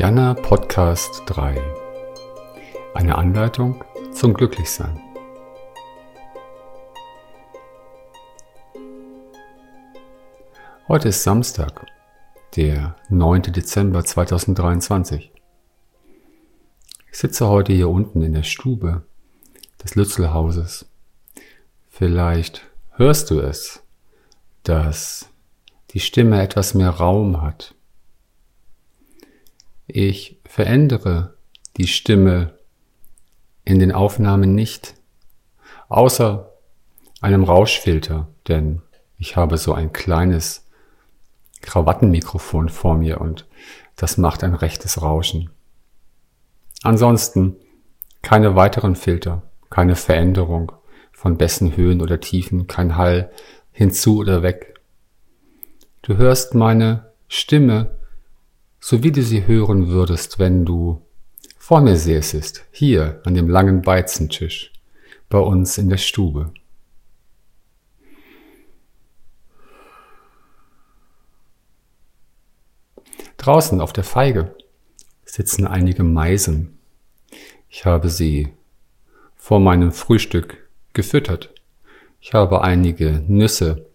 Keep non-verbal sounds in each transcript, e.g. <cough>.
Jana Podcast 3. Eine Anleitung zum Glücklichsein. Heute ist Samstag, der 9. Dezember 2023. Ich sitze heute hier unten in der Stube des Lützelhauses. Vielleicht hörst du es, dass die Stimme etwas mehr Raum hat ich verändere die Stimme in den Aufnahmen nicht, außer einem Rauschfilter, denn ich habe so ein kleines Krawattenmikrofon vor mir und das macht ein rechtes Rauschen. Ansonsten keine weiteren Filter, keine Veränderung von Bässen, Höhen oder Tiefen, kein Hall hinzu oder weg. Du hörst meine Stimme so wie du sie hören würdest, wenn du vor mir säßest, hier an dem langen Beizentisch, bei uns in der Stube. Draußen auf der Feige sitzen einige Meisen. Ich habe sie vor meinem Frühstück gefüttert. Ich habe einige Nüsse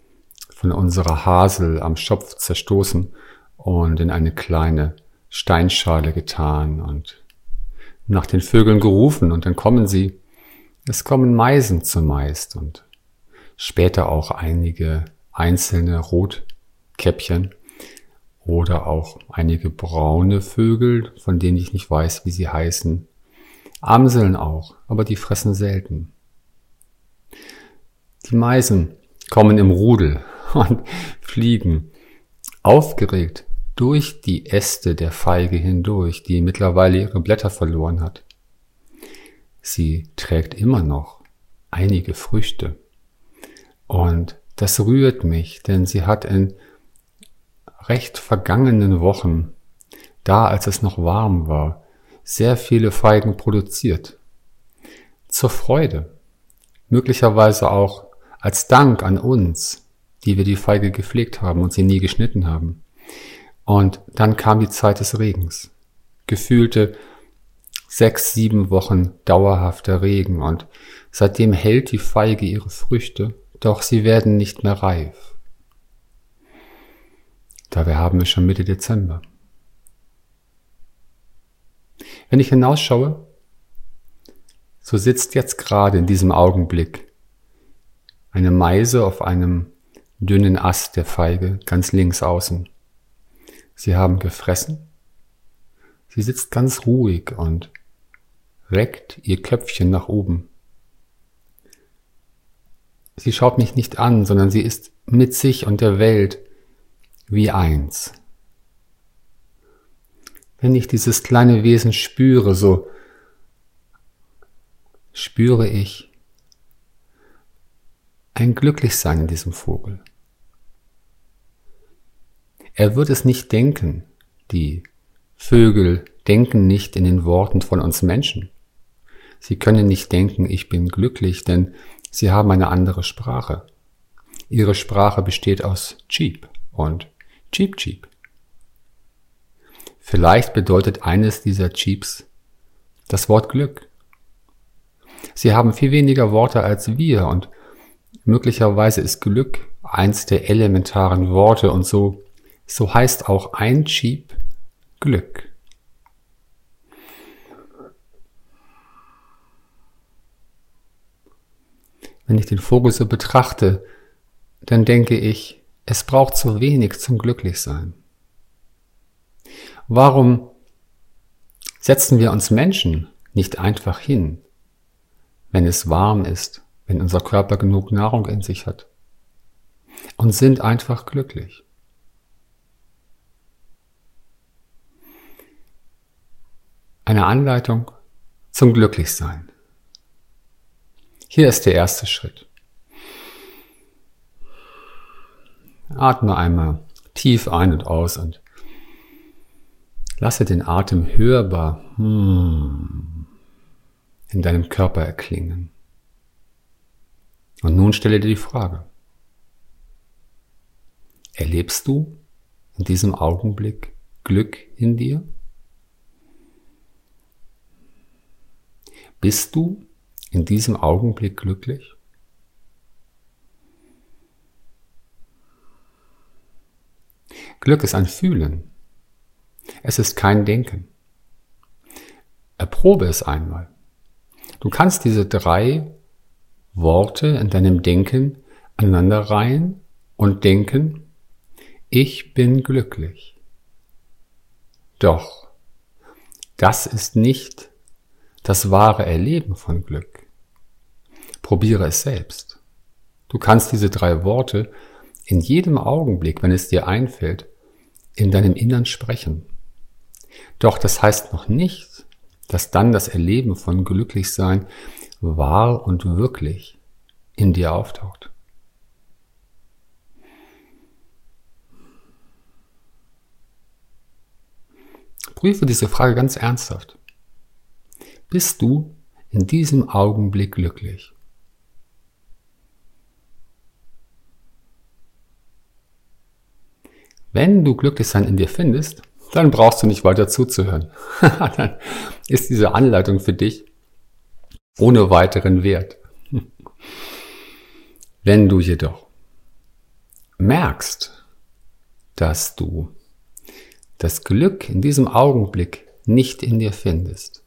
von unserer Hasel am Schopf zerstoßen und in eine kleine Steinschale getan und nach den Vögeln gerufen und dann kommen sie. Es kommen Meisen zumeist und später auch einige einzelne Rotkäppchen oder auch einige braune Vögel, von denen ich nicht weiß, wie sie heißen. Amseln auch, aber die fressen selten. Die Meisen kommen im Rudel <laughs> und fliegen aufgeregt durch die Äste der Feige hindurch, die mittlerweile ihre Blätter verloren hat. Sie trägt immer noch einige Früchte. Und das rührt mich, denn sie hat in recht vergangenen Wochen, da als es noch warm war, sehr viele Feigen produziert. Zur Freude. Möglicherweise auch als Dank an uns, die wir die Feige gepflegt haben und sie nie geschnitten haben. Und dann kam die Zeit des Regens. Gefühlte sechs, sieben Wochen dauerhafter Regen und seitdem hält die Feige ihre Früchte, doch sie werden nicht mehr reif. Dabei haben wir schon Mitte Dezember. Wenn ich hinausschaue, so sitzt jetzt gerade in diesem Augenblick eine Meise auf einem dünnen Ast der Feige ganz links außen. Sie haben gefressen. Sie sitzt ganz ruhig und reckt ihr Köpfchen nach oben. Sie schaut mich nicht an, sondern sie ist mit sich und der Welt wie eins. Wenn ich dieses kleine Wesen spüre, so spüre ich ein Glücklichsein in diesem Vogel. Er wird es nicht denken. Die Vögel denken nicht in den Worten von uns Menschen. Sie können nicht denken, ich bin glücklich, denn sie haben eine andere Sprache. Ihre Sprache besteht aus Cheep und Cheep Cheep. Vielleicht bedeutet eines dieser Cheeps das Wort Glück. Sie haben viel weniger Worte als wir und möglicherweise ist Glück eins der elementaren Worte und so so heißt auch ein Jeep Glück. Wenn ich den Vogel so betrachte, dann denke ich, es braucht so wenig zum Glücklichsein. Warum setzen wir uns Menschen nicht einfach hin, wenn es warm ist, wenn unser Körper genug Nahrung in sich hat und sind einfach glücklich? Eine Anleitung zum Glücklichsein. Hier ist der erste Schritt. Atme einmal tief ein und aus und lasse den Atem hörbar hm, in deinem Körper erklingen. Und nun stelle dir die Frage, erlebst du in diesem Augenblick Glück in dir? Bist du in diesem Augenblick glücklich? Glück ist ein Fühlen. Es ist kein Denken. Erprobe es einmal. Du kannst diese drei Worte in deinem Denken aneinanderreihen und denken, ich bin glücklich. Doch, das ist nicht das wahre Erleben von Glück. Probiere es selbst. Du kannst diese drei Worte in jedem Augenblick, wenn es dir einfällt, in deinem Innern sprechen. Doch das heißt noch nicht, dass dann das Erleben von Glücklichsein wahr und wirklich in dir auftaucht. Prüfe diese Frage ganz ernsthaft. Bist du in diesem Augenblick glücklich? Wenn du Glücklichsein in dir findest, dann brauchst du nicht weiter zuzuhören. <laughs> dann ist diese Anleitung für dich ohne weiteren Wert. Wenn du jedoch merkst, dass du das Glück in diesem Augenblick nicht in dir findest,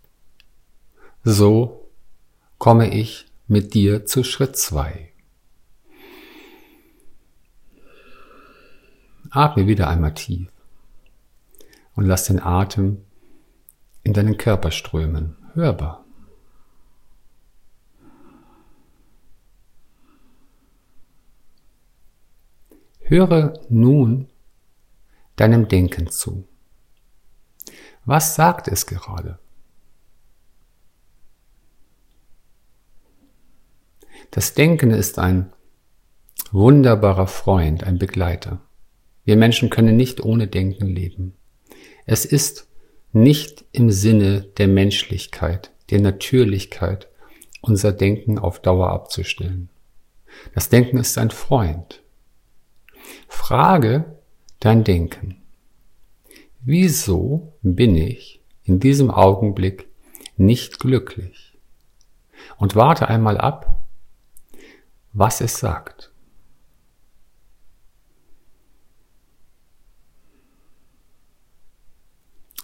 so komme ich mit dir zu Schritt zwei. Atme wieder einmal tief und lass den Atem in deinen Körper strömen, hörbar. Höre nun deinem Denken zu. Was sagt es gerade? Das Denken ist ein wunderbarer Freund, ein Begleiter. Wir Menschen können nicht ohne Denken leben. Es ist nicht im Sinne der Menschlichkeit, der Natürlichkeit, unser Denken auf Dauer abzustellen. Das Denken ist ein Freund. Frage dein Denken. Wieso bin ich in diesem Augenblick nicht glücklich? Und warte einmal ab, was es sagt.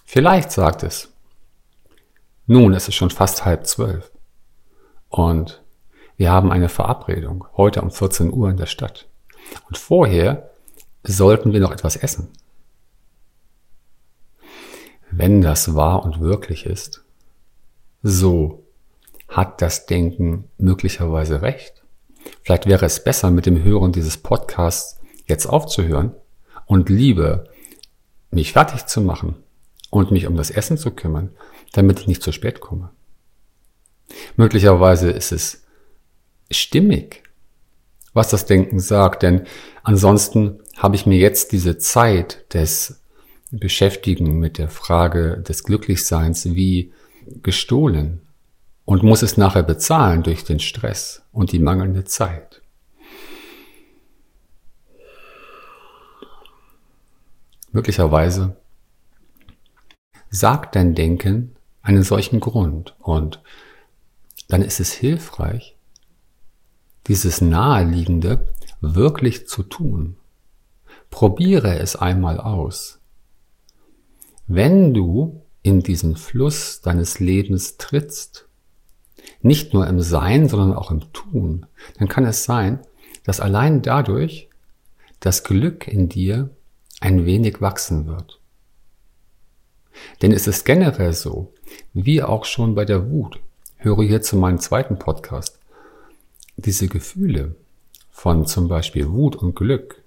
Vielleicht sagt es, nun, es ist schon fast halb zwölf und wir haben eine Verabredung heute um 14 Uhr in der Stadt. Und vorher sollten wir noch etwas essen. Wenn das wahr und wirklich ist, so hat das Denken möglicherweise recht. Vielleicht wäre es besser, mit dem Hören dieses Podcasts jetzt aufzuhören und lieber mich fertig zu machen und mich um das Essen zu kümmern, damit ich nicht zu spät komme. Möglicherweise ist es stimmig, was das Denken sagt, denn ansonsten habe ich mir jetzt diese Zeit des Beschäftigen mit der Frage des Glücklichseins wie gestohlen und muss es nachher bezahlen durch den Stress und die mangelnde Zeit. Möglicherweise sagt dein Denken einen solchen Grund und dann ist es hilfreich, dieses Naheliegende wirklich zu tun. Probiere es einmal aus. Wenn du in diesen Fluss deines Lebens trittst, nicht nur im Sein, sondern auch im Tun, dann kann es sein, dass allein dadurch das Glück in dir ein wenig wachsen wird. Denn es ist generell so, wie auch schon bei der Wut, höre hier zu meinem zweiten Podcast, diese Gefühle von zum Beispiel Wut und Glück,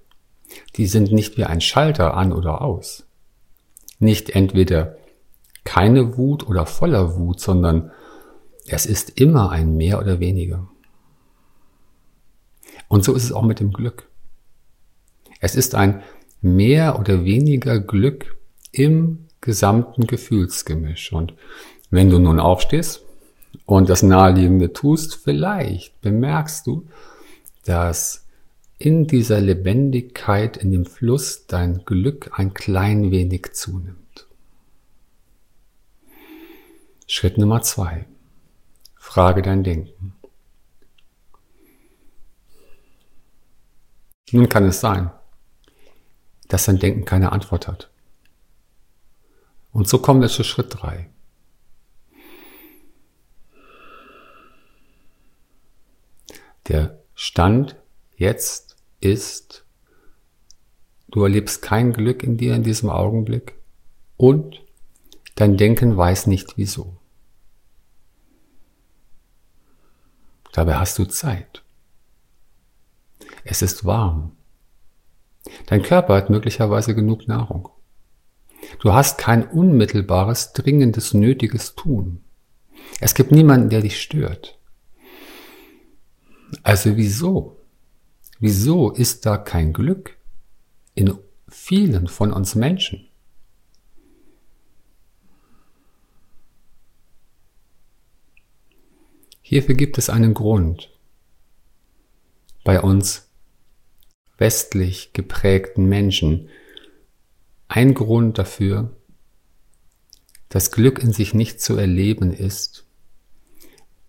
die sind nicht wie ein Schalter an oder aus. Nicht entweder keine Wut oder voller Wut, sondern es ist immer ein mehr oder weniger. Und so ist es auch mit dem Glück. Es ist ein mehr oder weniger Glück im gesamten Gefühlsgemisch. Und wenn du nun aufstehst und das Naheliegende tust, vielleicht bemerkst du, dass in dieser Lebendigkeit, in dem Fluss dein Glück ein klein wenig zunimmt. Schritt Nummer zwei. Frage dein Denken. Nun kann es sein, dass dein Denken keine Antwort hat. Und so kommen wir zu Schritt drei. Der Stand jetzt ist, du erlebst kein Glück in dir in diesem Augenblick und dein Denken weiß nicht wieso. Dabei hast du Zeit. Es ist warm. Dein Körper hat möglicherweise genug Nahrung. Du hast kein unmittelbares, dringendes, nötiges Tun. Es gibt niemanden, der dich stört. Also wieso? Wieso ist da kein Glück in vielen von uns Menschen? Hierfür gibt es einen Grund. Bei uns westlich geprägten Menschen ein Grund dafür, dass Glück in sich nicht zu erleben ist,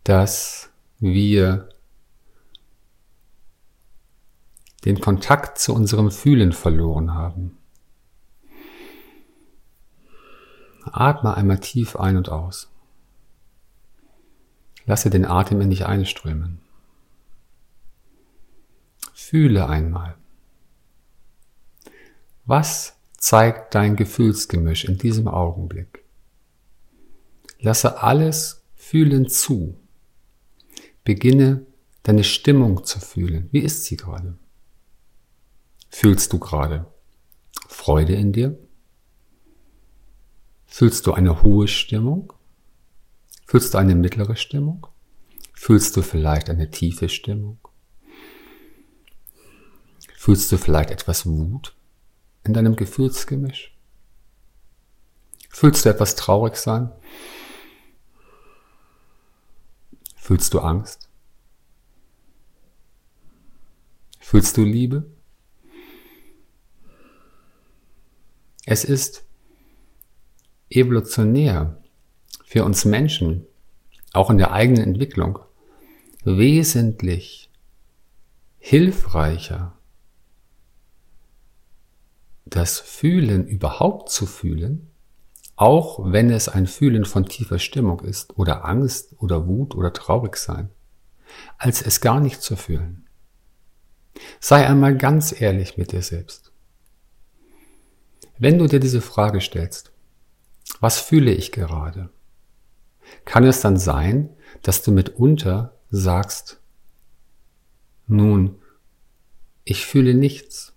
dass wir den Kontakt zu unserem Fühlen verloren haben. Atme einmal tief ein und aus. Lasse den Atem in dich einströmen. Fühle einmal. Was zeigt dein Gefühlsgemisch in diesem Augenblick? Lasse alles Fühlen zu. Beginne deine Stimmung zu fühlen. Wie ist sie gerade? Fühlst du gerade Freude in dir? Fühlst du eine hohe Stimmung? Fühlst du eine mittlere Stimmung? Fühlst du vielleicht eine tiefe Stimmung? Fühlst du vielleicht etwas Wut in deinem Gefühlsgemisch? Fühlst du etwas traurig sein? Fühlst du Angst? Fühlst du Liebe? Es ist evolutionär für uns Menschen, auch in der eigenen Entwicklung, wesentlich hilfreicher, das Fühlen überhaupt zu fühlen, auch wenn es ein Fühlen von tiefer Stimmung ist oder Angst oder Wut oder traurig sein, als es gar nicht zu fühlen. Sei einmal ganz ehrlich mit dir selbst. Wenn du dir diese Frage stellst, was fühle ich gerade? Kann es dann sein, dass du mitunter sagst, nun, ich fühle nichts.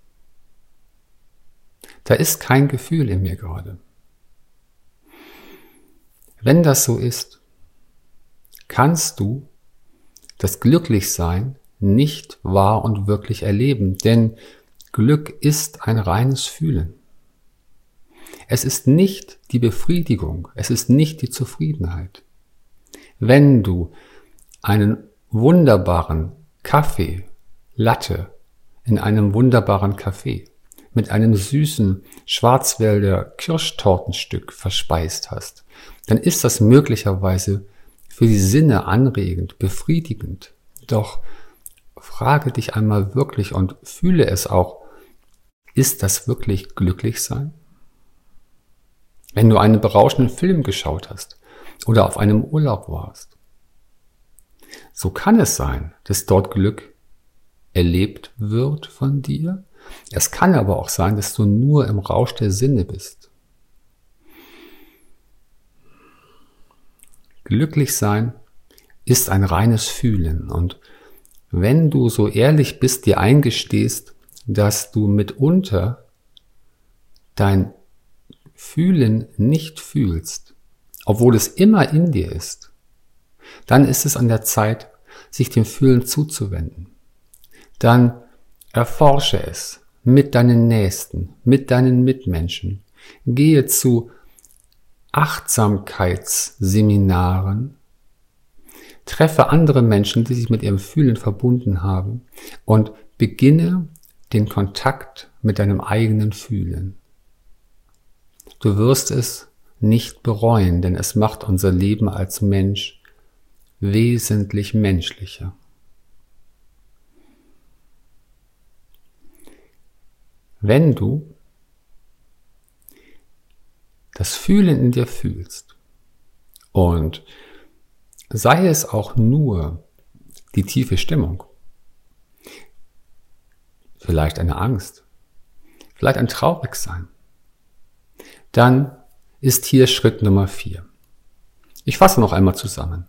Da ist kein Gefühl in mir gerade. Wenn das so ist, kannst du das Glücklichsein nicht wahr und wirklich erleben, denn Glück ist ein reines Fühlen. Es ist nicht die Befriedigung, es ist nicht die Zufriedenheit. Wenn du einen wunderbaren Kaffee, Latte in einem wunderbaren Kaffee mit einem süßen Schwarzwälder Kirschtortenstück verspeist hast, dann ist das möglicherweise für die Sinne anregend, befriedigend. Doch frage dich einmal wirklich und fühle es auch, ist das wirklich glücklich sein? Wenn du einen berauschenden Film geschaut hast oder auf einem Urlaub warst. So kann es sein, dass dort Glück erlebt wird von dir. Es kann aber auch sein, dass du nur im Rausch der Sinne bist. Glücklich sein ist ein reines Fühlen und wenn du so ehrlich bist, dir eingestehst, dass du mitunter dein Fühlen nicht fühlst, obwohl es immer in dir ist, dann ist es an der Zeit, sich dem Fühlen zuzuwenden. Dann erforsche es mit deinen Nächsten, mit deinen Mitmenschen. Gehe zu Achtsamkeitsseminaren, treffe andere Menschen, die sich mit ihrem Fühlen verbunden haben und beginne den Kontakt mit deinem eigenen Fühlen. Du wirst es nicht bereuen, denn es macht unser Leben als Mensch wesentlich menschlicher. Wenn du das Fühlen in dir fühlst und sei es auch nur die tiefe Stimmung, vielleicht eine Angst, vielleicht ein Traurigsein, dann ist hier Schritt Nummer vier. Ich fasse noch einmal zusammen.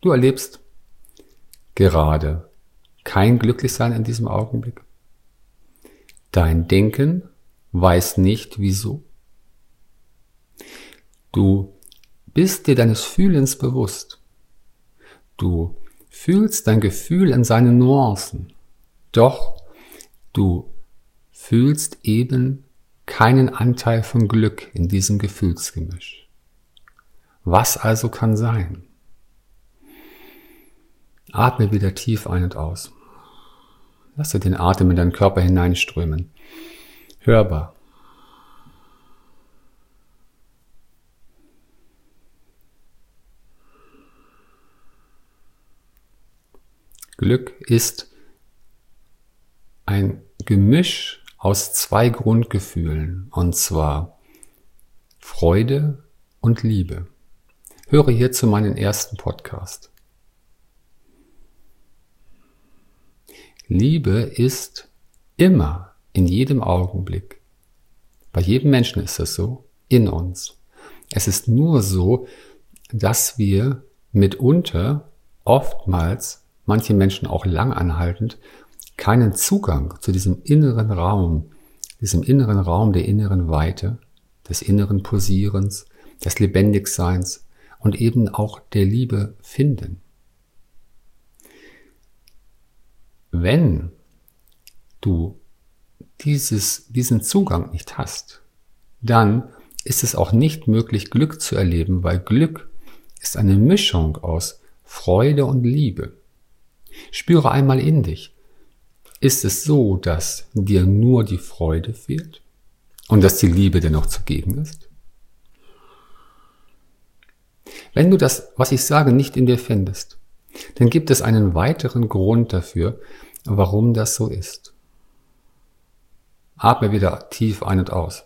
Du erlebst gerade kein Glücklichsein in diesem Augenblick. Dein Denken weiß nicht wieso. Du bist dir deines Fühlens bewusst. Du fühlst dein Gefühl in seinen Nuancen. Doch du fühlst eben keinen Anteil von Glück in diesem Gefühlsgemisch. Was also kann sein? Atme wieder tief ein und aus. Lasse den Atem in deinen Körper hineinströmen. Hörbar. Glück ist ein Gemisch aus zwei Grundgefühlen, und zwar Freude und Liebe. Höre hierzu meinen ersten Podcast. Liebe ist immer, in jedem Augenblick, bei jedem Menschen ist es so, in uns. Es ist nur so, dass wir mitunter oftmals, manche Menschen auch lang anhaltend, keinen Zugang zu diesem inneren Raum, diesem inneren Raum der inneren Weite, des inneren Posierens, des Lebendigseins und eben auch der Liebe finden. Wenn du dieses, diesen Zugang nicht hast, dann ist es auch nicht möglich, Glück zu erleben, weil Glück ist eine Mischung aus Freude und Liebe. Spüre einmal in dich. Ist es so, dass dir nur die Freude fehlt und dass die Liebe dennoch zugegen ist? Wenn du das, was ich sage, nicht in dir findest, dann gibt es einen weiteren Grund dafür, warum das so ist. Atme wieder tief ein und aus.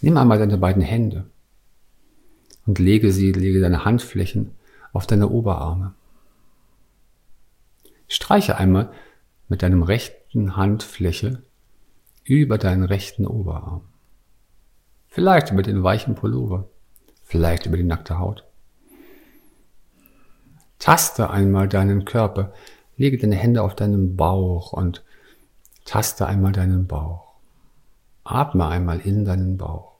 Nimm einmal deine beiden Hände und lege sie, lege deine Handflächen auf deine Oberarme. Streiche einmal mit deinem rechten Handfläche über deinen rechten Oberarm. Vielleicht über den weichen Pullover, vielleicht über die nackte Haut. Taste einmal deinen Körper, lege deine Hände auf deinen Bauch und taste einmal deinen Bauch. Atme einmal in deinen Bauch.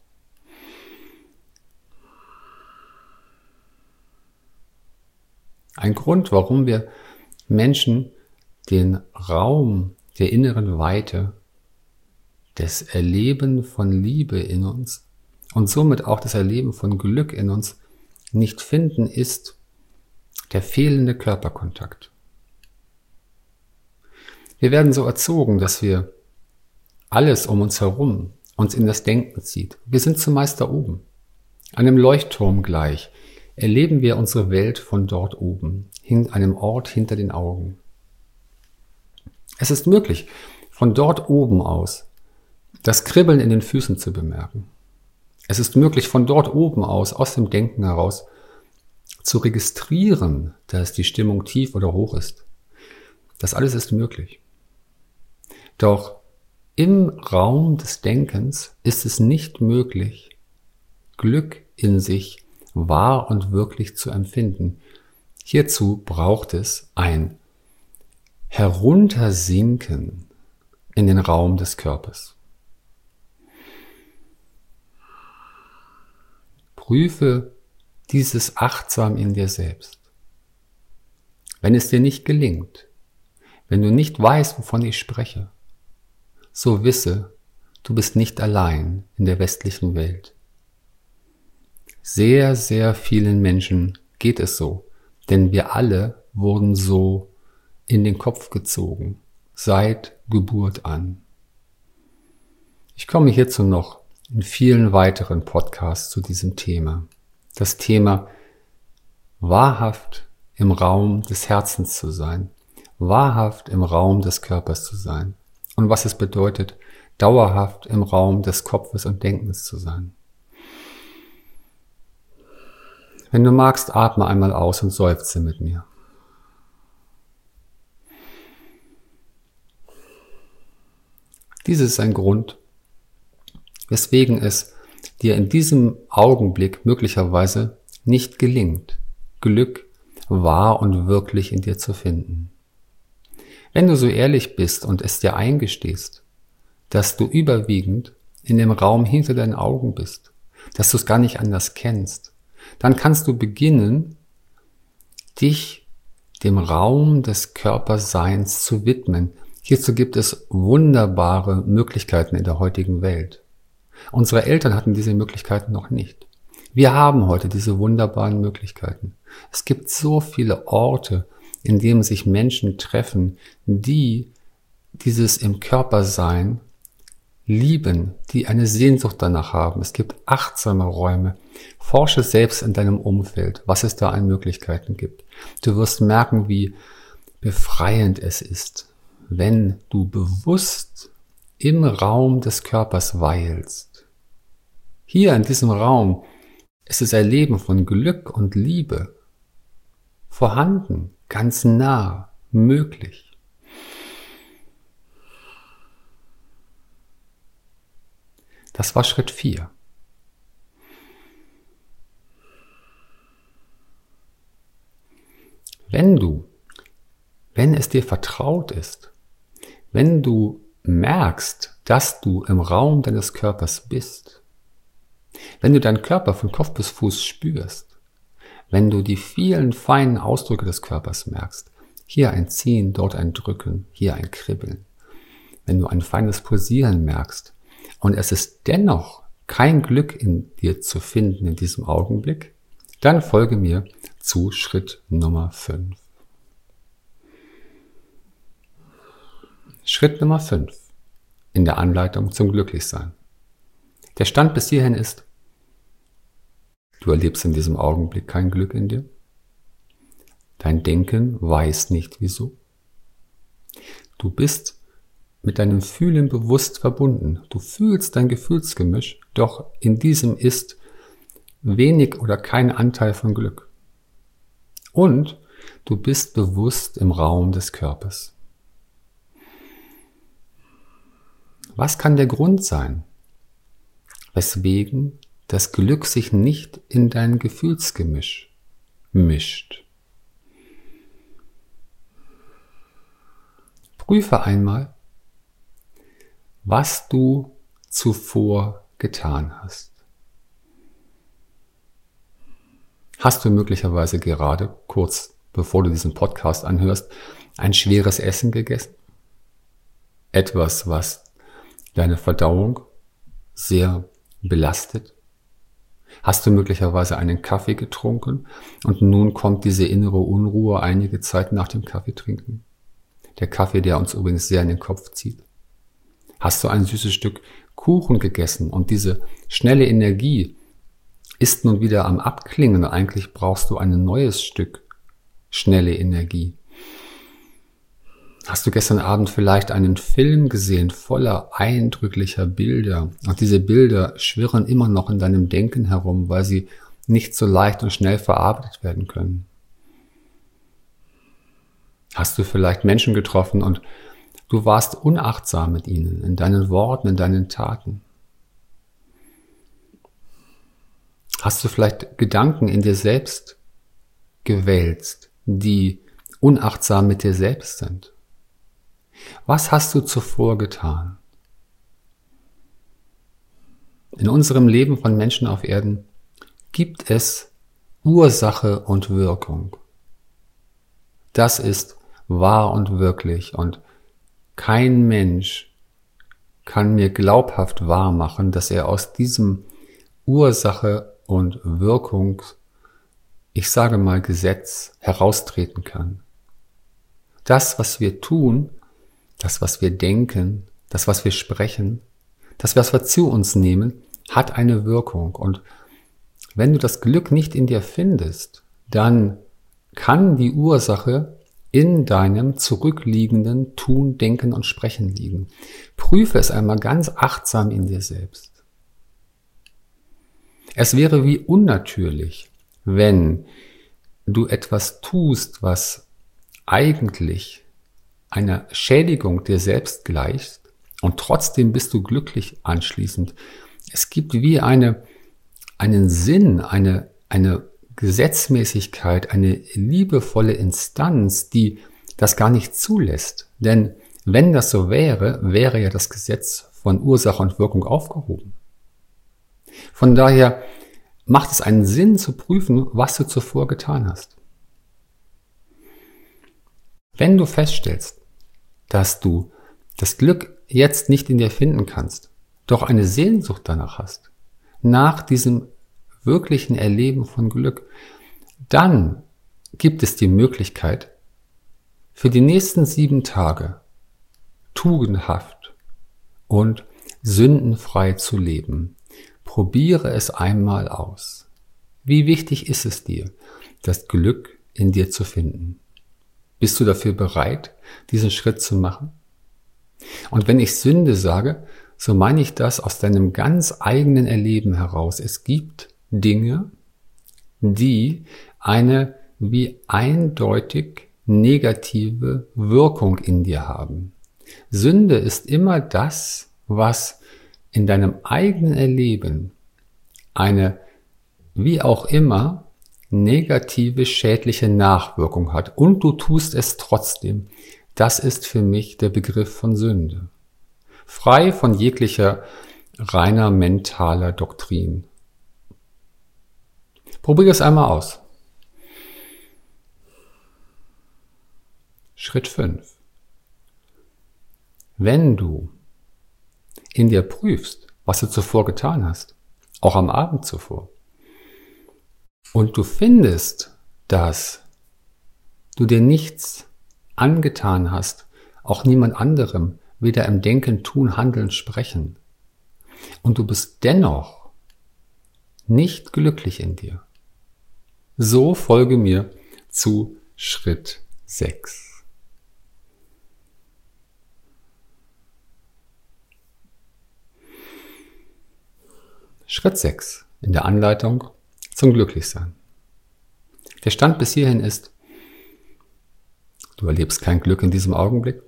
Ein Grund, warum wir Menschen den Raum der inneren Weite, des Erleben von Liebe in uns und somit auch das Erleben von Glück in uns nicht finden, ist der fehlende Körperkontakt. Wir werden so erzogen, dass wir alles um uns herum uns in das Denken zieht. Wir sind zumeist da oben. Einem Leuchtturm gleich erleben wir unsere Welt von dort oben, hin einem Ort hinter den Augen. Es ist möglich, von dort oben aus das Kribbeln in den Füßen zu bemerken. Es ist möglich, von dort oben aus, aus dem Denken heraus, zu registrieren, dass die Stimmung tief oder hoch ist. Das alles ist möglich. Doch im Raum des Denkens ist es nicht möglich, Glück in sich wahr und wirklich zu empfinden. Hierzu braucht es ein Heruntersinken in den Raum des Körpers. Prüfe dieses achtsam in dir selbst. Wenn es dir nicht gelingt, wenn du nicht weißt, wovon ich spreche, so wisse, du bist nicht allein in der westlichen Welt. Sehr, sehr vielen Menschen geht es so, denn wir alle wurden so in den Kopf gezogen, seit Geburt an. Ich komme hierzu noch in vielen weiteren Podcasts zu diesem Thema. Das Thema wahrhaft im Raum des Herzens zu sein, wahrhaft im Raum des Körpers zu sein und was es bedeutet, dauerhaft im Raum des Kopfes und Denkens zu sein. Wenn du magst, atme einmal aus und seufze mit mir. Dies ist ein Grund, weswegen es dir in diesem Augenblick möglicherweise nicht gelingt, Glück wahr und wirklich in dir zu finden. Wenn du so ehrlich bist und es dir eingestehst, dass du überwiegend in dem Raum hinter deinen Augen bist, dass du es gar nicht anders kennst, dann kannst du beginnen, dich dem Raum des Körperseins zu widmen, Hierzu gibt es wunderbare Möglichkeiten in der heutigen Welt. Unsere Eltern hatten diese Möglichkeiten noch nicht. Wir haben heute diese wunderbaren Möglichkeiten. Es gibt so viele Orte, in denen sich Menschen treffen, die dieses im Körper sein lieben, die eine Sehnsucht danach haben. Es gibt achtsame Räume. Forsche selbst in deinem Umfeld, was es da an Möglichkeiten gibt. Du wirst merken, wie befreiend es ist, wenn du bewusst im Raum des Körpers weilst. Hier in diesem Raum ist es Erleben von Glück und Liebe vorhanden, ganz nah, möglich. Das war Schritt 4. Wenn du, wenn es dir vertraut ist, wenn du merkst, dass du im Raum deines Körpers bist, wenn du deinen Körper von Kopf bis Fuß spürst, wenn du die vielen feinen Ausdrücke des Körpers merkst, hier ein Ziehen, dort ein Drücken, hier ein Kribbeln, wenn du ein feines Pulsieren merkst und es ist dennoch kein Glück in dir zu finden in diesem Augenblick, dann folge mir zu Schritt Nummer 5. Schritt Nummer 5 in der Anleitung zum Glücklichsein. Der Stand bis hierhin ist, du erlebst in diesem Augenblick kein Glück in dir. Dein Denken weiß nicht wieso. Du bist mit deinem Fühlen bewusst verbunden. Du fühlst dein Gefühlsgemisch, doch in diesem ist wenig oder kein Anteil von Glück. Und du bist bewusst im Raum des Körpers. Was kann der Grund sein, weswegen das Glück sich nicht in dein Gefühlsgemisch mischt? Prüfe einmal, was du zuvor getan hast. Hast du möglicherweise gerade, kurz bevor du diesen Podcast anhörst, ein schweres Essen gegessen? Etwas, was deine Verdauung sehr belastet? Hast du möglicherweise einen Kaffee getrunken und nun kommt diese innere Unruhe einige Zeit nach dem Kaffee trinken? Der Kaffee, der uns übrigens sehr in den Kopf zieht. Hast du ein süßes Stück Kuchen gegessen und diese schnelle Energie ist nun wieder am Abklingen. Eigentlich brauchst du ein neues Stück schnelle Energie. Hast du gestern Abend vielleicht einen Film gesehen voller eindrücklicher Bilder? Und diese Bilder schwirren immer noch in deinem Denken herum, weil sie nicht so leicht und schnell verarbeitet werden können. Hast du vielleicht Menschen getroffen und du warst unachtsam mit ihnen, in deinen Worten, in deinen Taten? Hast du vielleicht Gedanken in dir selbst gewälzt, die unachtsam mit dir selbst sind? Was hast du zuvor getan? In unserem Leben von Menschen auf Erden gibt es Ursache und Wirkung. Das ist wahr und wirklich und kein Mensch kann mir glaubhaft wahr machen, dass er aus diesem Ursache und Wirkung, ich sage mal Gesetz, heraustreten kann. Das, was wir tun, das, was wir denken, das, was wir sprechen, das, was wir zu uns nehmen, hat eine Wirkung. Und wenn du das Glück nicht in dir findest, dann kann die Ursache in deinem zurückliegenden Tun, Denken und Sprechen liegen. Prüfe es einmal ganz achtsam in dir selbst. Es wäre wie unnatürlich, wenn du etwas tust, was eigentlich einer Schädigung dir selbst gleicht und trotzdem bist du glücklich anschließend. Es gibt wie eine, einen Sinn, eine, eine Gesetzmäßigkeit, eine liebevolle Instanz, die das gar nicht zulässt. Denn wenn das so wäre, wäre ja das Gesetz von Ursache und Wirkung aufgehoben. Von daher macht es einen Sinn zu prüfen, was du zuvor getan hast. Wenn du feststellst, dass du das Glück jetzt nicht in dir finden kannst, doch eine Sehnsucht danach hast, nach diesem wirklichen Erleben von Glück, dann gibt es die Möglichkeit, für die nächsten sieben Tage tugendhaft und sündenfrei zu leben. Probiere es einmal aus. Wie wichtig ist es dir, das Glück in dir zu finden? Bist du dafür bereit, diesen Schritt zu machen? Und wenn ich Sünde sage, so meine ich das aus deinem ganz eigenen Erleben heraus. Es gibt Dinge, die eine wie eindeutig negative Wirkung in dir haben. Sünde ist immer das, was in deinem eigenen Erleben eine wie auch immer negative, schädliche Nachwirkung hat und du tust es trotzdem. Das ist für mich der Begriff von Sünde. Frei von jeglicher reiner mentaler Doktrin. Probier es einmal aus. Schritt 5. Wenn du in dir prüfst, was du zuvor getan hast, auch am Abend zuvor, und du findest, dass du dir nichts angetan hast, auch niemand anderem, weder im Denken, Tun, Handeln, Sprechen, und du bist dennoch nicht glücklich in dir, so folge mir zu Schritt 6. Schritt 6 in der Anleitung zum Glücklichsein. Der Stand bis hierhin ist, du erlebst kein Glück in diesem Augenblick.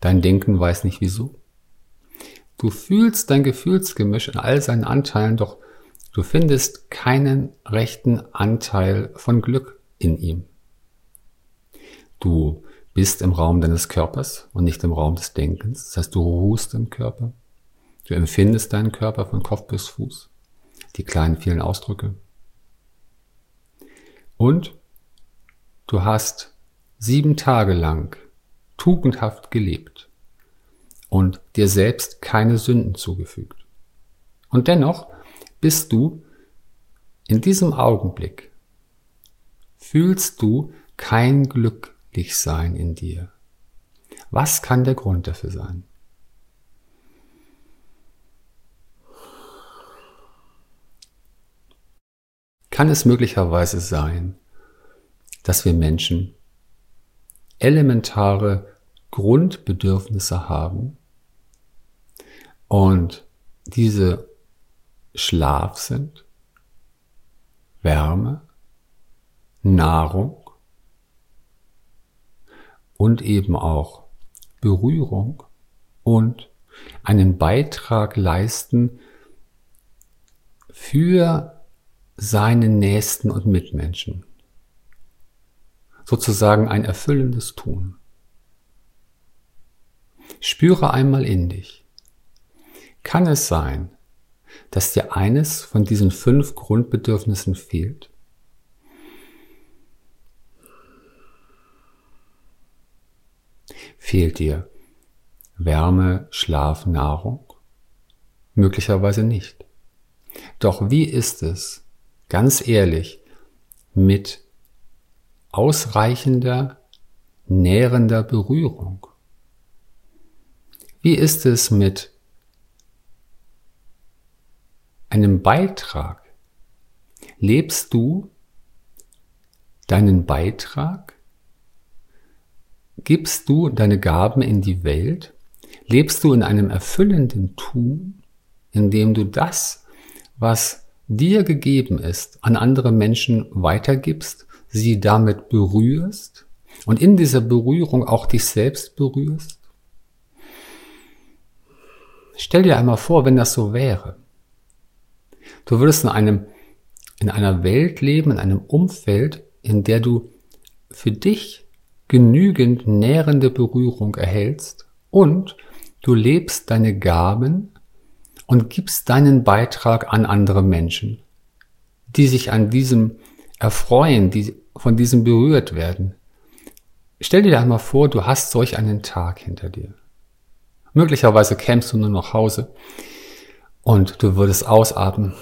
Dein Denken weiß nicht wieso. Du fühlst dein Gefühlsgemisch in all seinen Anteilen, doch Du findest keinen rechten Anteil von Glück in ihm. Du bist im Raum deines Körpers und nicht im Raum des Denkens. Das heißt, du ruhst im Körper. Du empfindest deinen Körper von Kopf bis Fuß. Die kleinen vielen Ausdrücke. Und du hast sieben Tage lang tugendhaft gelebt und dir selbst keine Sünden zugefügt. Und dennoch bist du in diesem Augenblick, fühlst du kein Glücklichsein in dir. Was kann der Grund dafür sein? Kann es möglicherweise sein, dass wir Menschen elementare Grundbedürfnisse haben und diese Schlaf sind, Wärme, Nahrung und eben auch Berührung und einen Beitrag leisten für seinen Nächsten und Mitmenschen. Sozusagen ein erfüllendes Tun. Spüre einmal in dich. Kann es sein, dass dir eines von diesen fünf Grundbedürfnissen fehlt? Fehlt dir Wärme, Schlaf, Nahrung? Möglicherweise nicht. Doch wie ist es, ganz ehrlich, mit ausreichender, nährender Berührung? Wie ist es mit einem Beitrag? Lebst du deinen Beitrag? Gibst du deine Gaben in die Welt? Lebst du in einem erfüllenden Tun, in dem du das, was dir gegeben ist, an andere Menschen weitergibst, sie damit berührst und in dieser Berührung auch dich selbst berührst? Stell dir einmal vor, wenn das so wäre. Du würdest in einem, in einer Welt leben, in einem Umfeld, in der du für dich genügend nährende Berührung erhältst und du lebst deine Gaben und gibst deinen Beitrag an andere Menschen, die sich an diesem erfreuen, die von diesem berührt werden. Stell dir einmal vor, du hast solch einen Tag hinter dir. Möglicherweise kämst du nur nach Hause und du würdest ausatmen,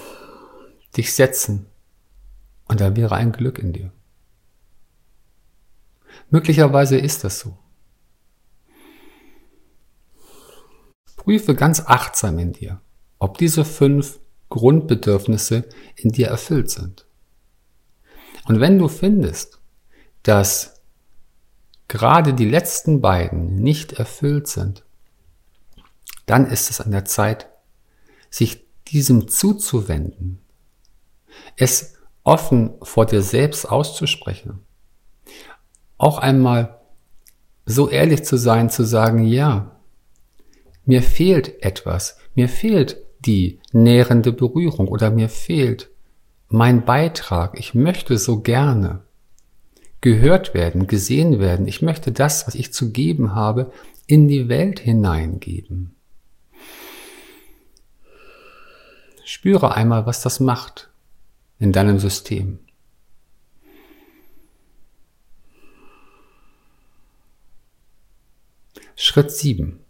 dich setzen und da wäre ein Glück in dir. Möglicherweise ist das so. Prüfe ganz achtsam in dir, ob diese fünf Grundbedürfnisse in dir erfüllt sind. Und wenn du findest, dass gerade die letzten beiden nicht erfüllt sind, dann ist es an der Zeit, sich diesem zuzuwenden, es offen vor dir selbst auszusprechen, auch einmal so ehrlich zu sein, zu sagen, ja, mir fehlt etwas, mir fehlt die nährende Berührung oder mir fehlt mein Beitrag, ich möchte so gerne gehört werden, gesehen werden, ich möchte das, was ich zu geben habe, in die Welt hineingeben. Spüre einmal, was das macht in deinem System. Schritt 7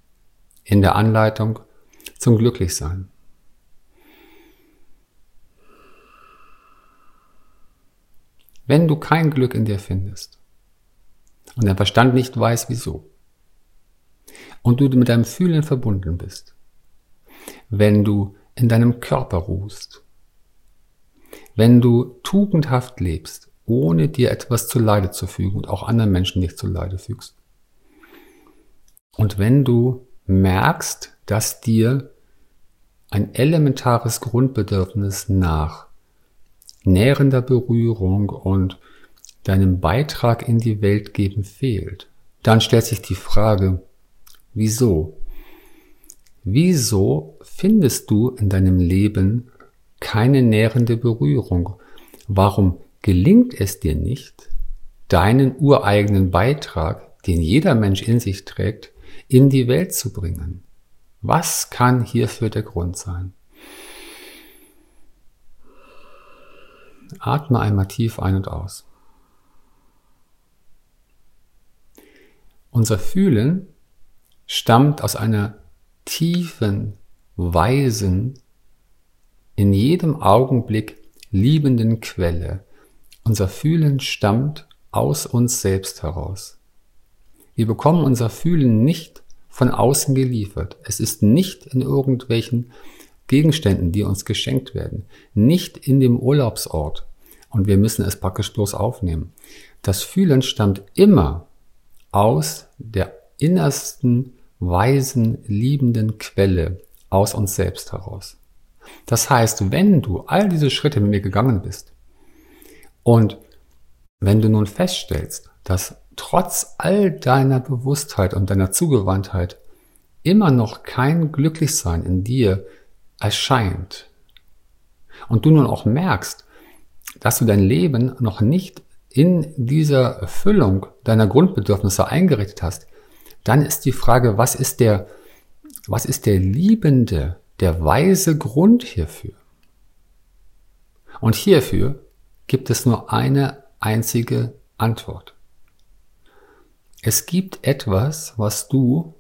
in der Anleitung zum Glücklichsein. Wenn du kein Glück in dir findest und dein Verstand nicht weiß, wieso, und du mit deinem Fühlen verbunden bist, wenn du in deinem Körper ruhst, wenn du tugendhaft lebst, ohne dir etwas zu Leide zu fügen und auch anderen Menschen nicht zu Leide fügst, und wenn du merkst, dass dir ein elementares Grundbedürfnis nach nährender Berührung und deinem Beitrag in die Welt geben fehlt, dann stellt sich die Frage, wieso? Wieso findest du in deinem Leben keine nährende Berührung? Warum gelingt es dir nicht, deinen ureigenen Beitrag, den jeder Mensch in sich trägt, in die Welt zu bringen? Was kann hierfür der Grund sein? Atme einmal tief ein und aus. Unser Fühlen stammt aus einer tiefen, weisen, in jedem Augenblick liebenden Quelle. Unser Fühlen stammt aus uns selbst heraus. Wir bekommen unser Fühlen nicht von außen geliefert. Es ist nicht in irgendwelchen Gegenständen, die uns geschenkt werden, nicht in dem Urlaubsort. Und wir müssen es praktisch bloß aufnehmen. Das Fühlen stammt immer aus der innersten weisen, liebenden Quelle aus uns selbst heraus. Das heißt, wenn du all diese Schritte mit mir gegangen bist und wenn du nun feststellst, dass trotz all deiner Bewusstheit und deiner Zugewandtheit immer noch kein Glücklichsein in dir erscheint und du nun auch merkst, dass du dein Leben noch nicht in dieser Erfüllung deiner Grundbedürfnisse eingerichtet hast, dann ist die Frage, was ist der, was ist der liebende, der weise Grund hierfür? Und hierfür gibt es nur eine einzige Antwort. Es gibt etwas, was du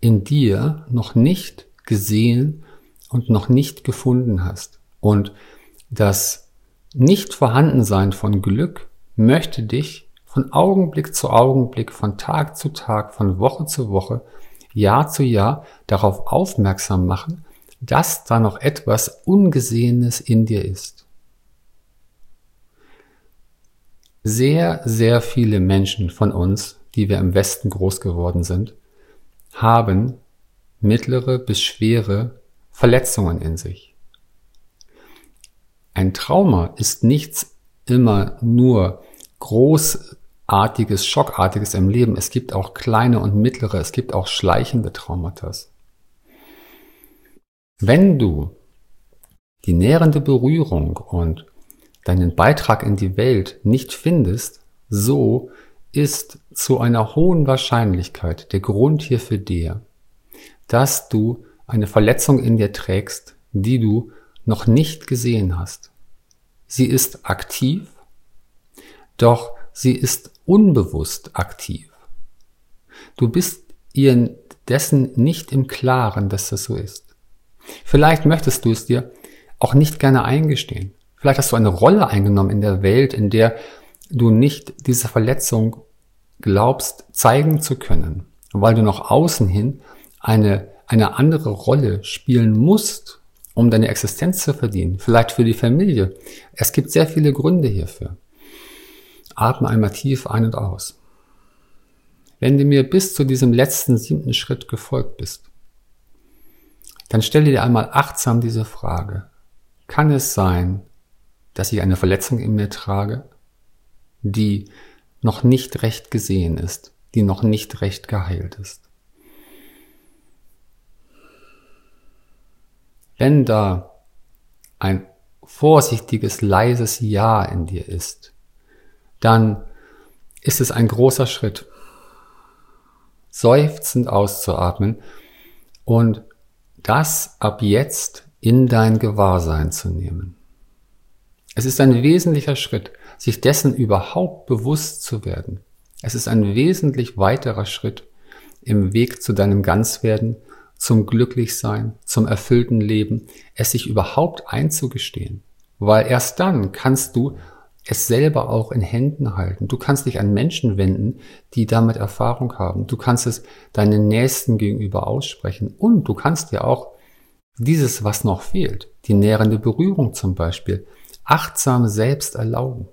in dir noch nicht gesehen und noch nicht gefunden hast. Und das Nicht-Vorhandensein von Glück möchte dich von Augenblick zu Augenblick, von Tag zu Tag, von Woche zu Woche, Jahr zu Jahr darauf aufmerksam machen, dass da noch etwas Ungesehenes in dir ist. Sehr, sehr viele Menschen von uns, die wir im Westen groß geworden sind, haben mittlere bis schwere Verletzungen in sich. Ein Trauma ist nichts immer nur großartiges, schockartiges im Leben. Es gibt auch kleine und mittlere, es gibt auch schleichende Traumata. Wenn du die nährende Berührung und deinen Beitrag in die Welt nicht findest, so ist zu einer hohen Wahrscheinlichkeit der Grund hierfür der, dass du eine Verletzung in dir trägst, die du noch nicht gesehen hast. Sie ist aktiv, doch sie ist unbewusst aktiv. Du bist ihr dessen nicht im Klaren, dass das so ist. Vielleicht möchtest du es dir auch nicht gerne eingestehen. Vielleicht hast du eine Rolle eingenommen in der Welt, in der du nicht diese Verletzung glaubst zeigen zu können, weil du nach außen hin eine, eine andere Rolle spielen musst, um deine Existenz zu verdienen, vielleicht für die Familie. Es gibt sehr viele Gründe hierfür. Atme einmal tief ein und aus. Wenn du mir bis zu diesem letzten siebten Schritt gefolgt bist, dann stelle dir einmal achtsam diese Frage. Kann es sein, dass ich eine Verletzung in mir trage, die noch nicht recht gesehen ist, die noch nicht recht geheilt ist? Wenn da ein vorsichtiges, leises Ja in dir ist, dann ist es ein großer Schritt, seufzend auszuatmen und das ab jetzt in dein Gewahrsein zu nehmen. Es ist ein wesentlicher Schritt, sich dessen überhaupt bewusst zu werden. Es ist ein wesentlich weiterer Schritt im Weg zu deinem Ganzwerden, zum Glücklichsein, zum erfüllten Leben, es sich überhaupt einzugestehen. Weil erst dann kannst du es selber auch in Händen halten. Du kannst dich an Menschen wenden, die damit Erfahrung haben. Du kannst es deinen Nächsten gegenüber aussprechen. Und du kannst dir auch dieses, was noch fehlt, die nährende Berührung zum Beispiel, achtsam selbst erlauben.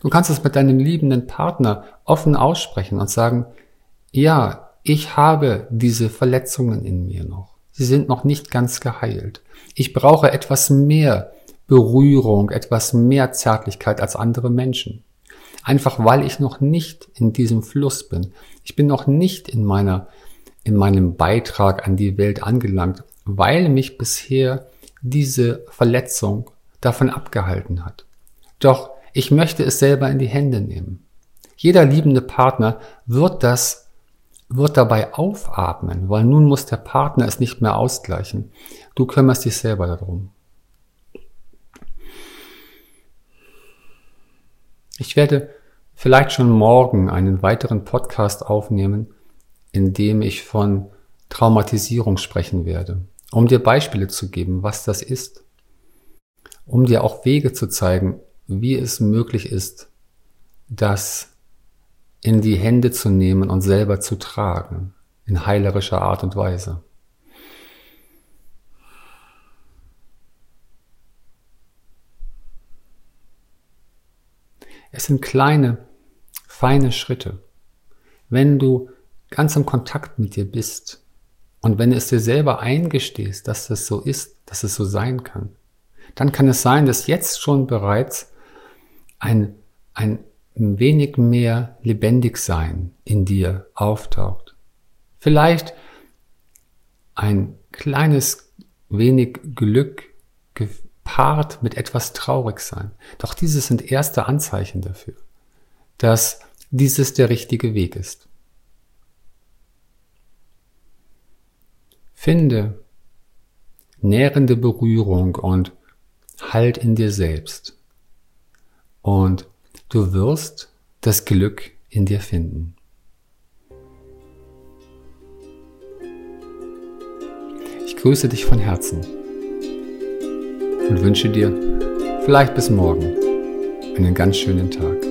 Du kannst es mit deinem liebenden Partner offen aussprechen und sagen, ja, ich habe diese Verletzungen in mir noch. Sie sind noch nicht ganz geheilt. Ich brauche etwas mehr Berührung, etwas mehr Zärtlichkeit als andere Menschen. Einfach weil ich noch nicht in diesem Fluss bin. Ich bin noch nicht in meiner, in meinem Beitrag an die Welt angelangt, weil mich bisher diese Verletzung davon abgehalten hat. Doch ich möchte es selber in die Hände nehmen. Jeder liebende Partner wird das, wird dabei aufatmen, weil nun muss der Partner es nicht mehr ausgleichen. Du kümmerst dich selber darum. Ich werde vielleicht schon morgen einen weiteren Podcast aufnehmen, in dem ich von Traumatisierung sprechen werde, um dir Beispiele zu geben, was das ist, um dir auch Wege zu zeigen, wie es möglich ist, das in die Hände zu nehmen und selber zu tragen, in heilerischer Art und Weise. Es sind kleine, feine Schritte. Wenn du ganz im Kontakt mit dir bist und wenn du es dir selber eingestehst, dass das so ist, dass es so sein kann, dann kann es sein, dass jetzt schon bereits ein, ein wenig mehr Lebendigsein in dir auftaucht. Vielleicht ein kleines wenig Glück gepaart mit etwas traurig sein. Doch dieses sind erste Anzeichen dafür, dass dieses der richtige Weg ist. Finde nährende Berührung und Halt in dir selbst. Und du wirst das Glück in dir finden. Ich grüße dich von Herzen und wünsche dir vielleicht bis morgen einen ganz schönen Tag.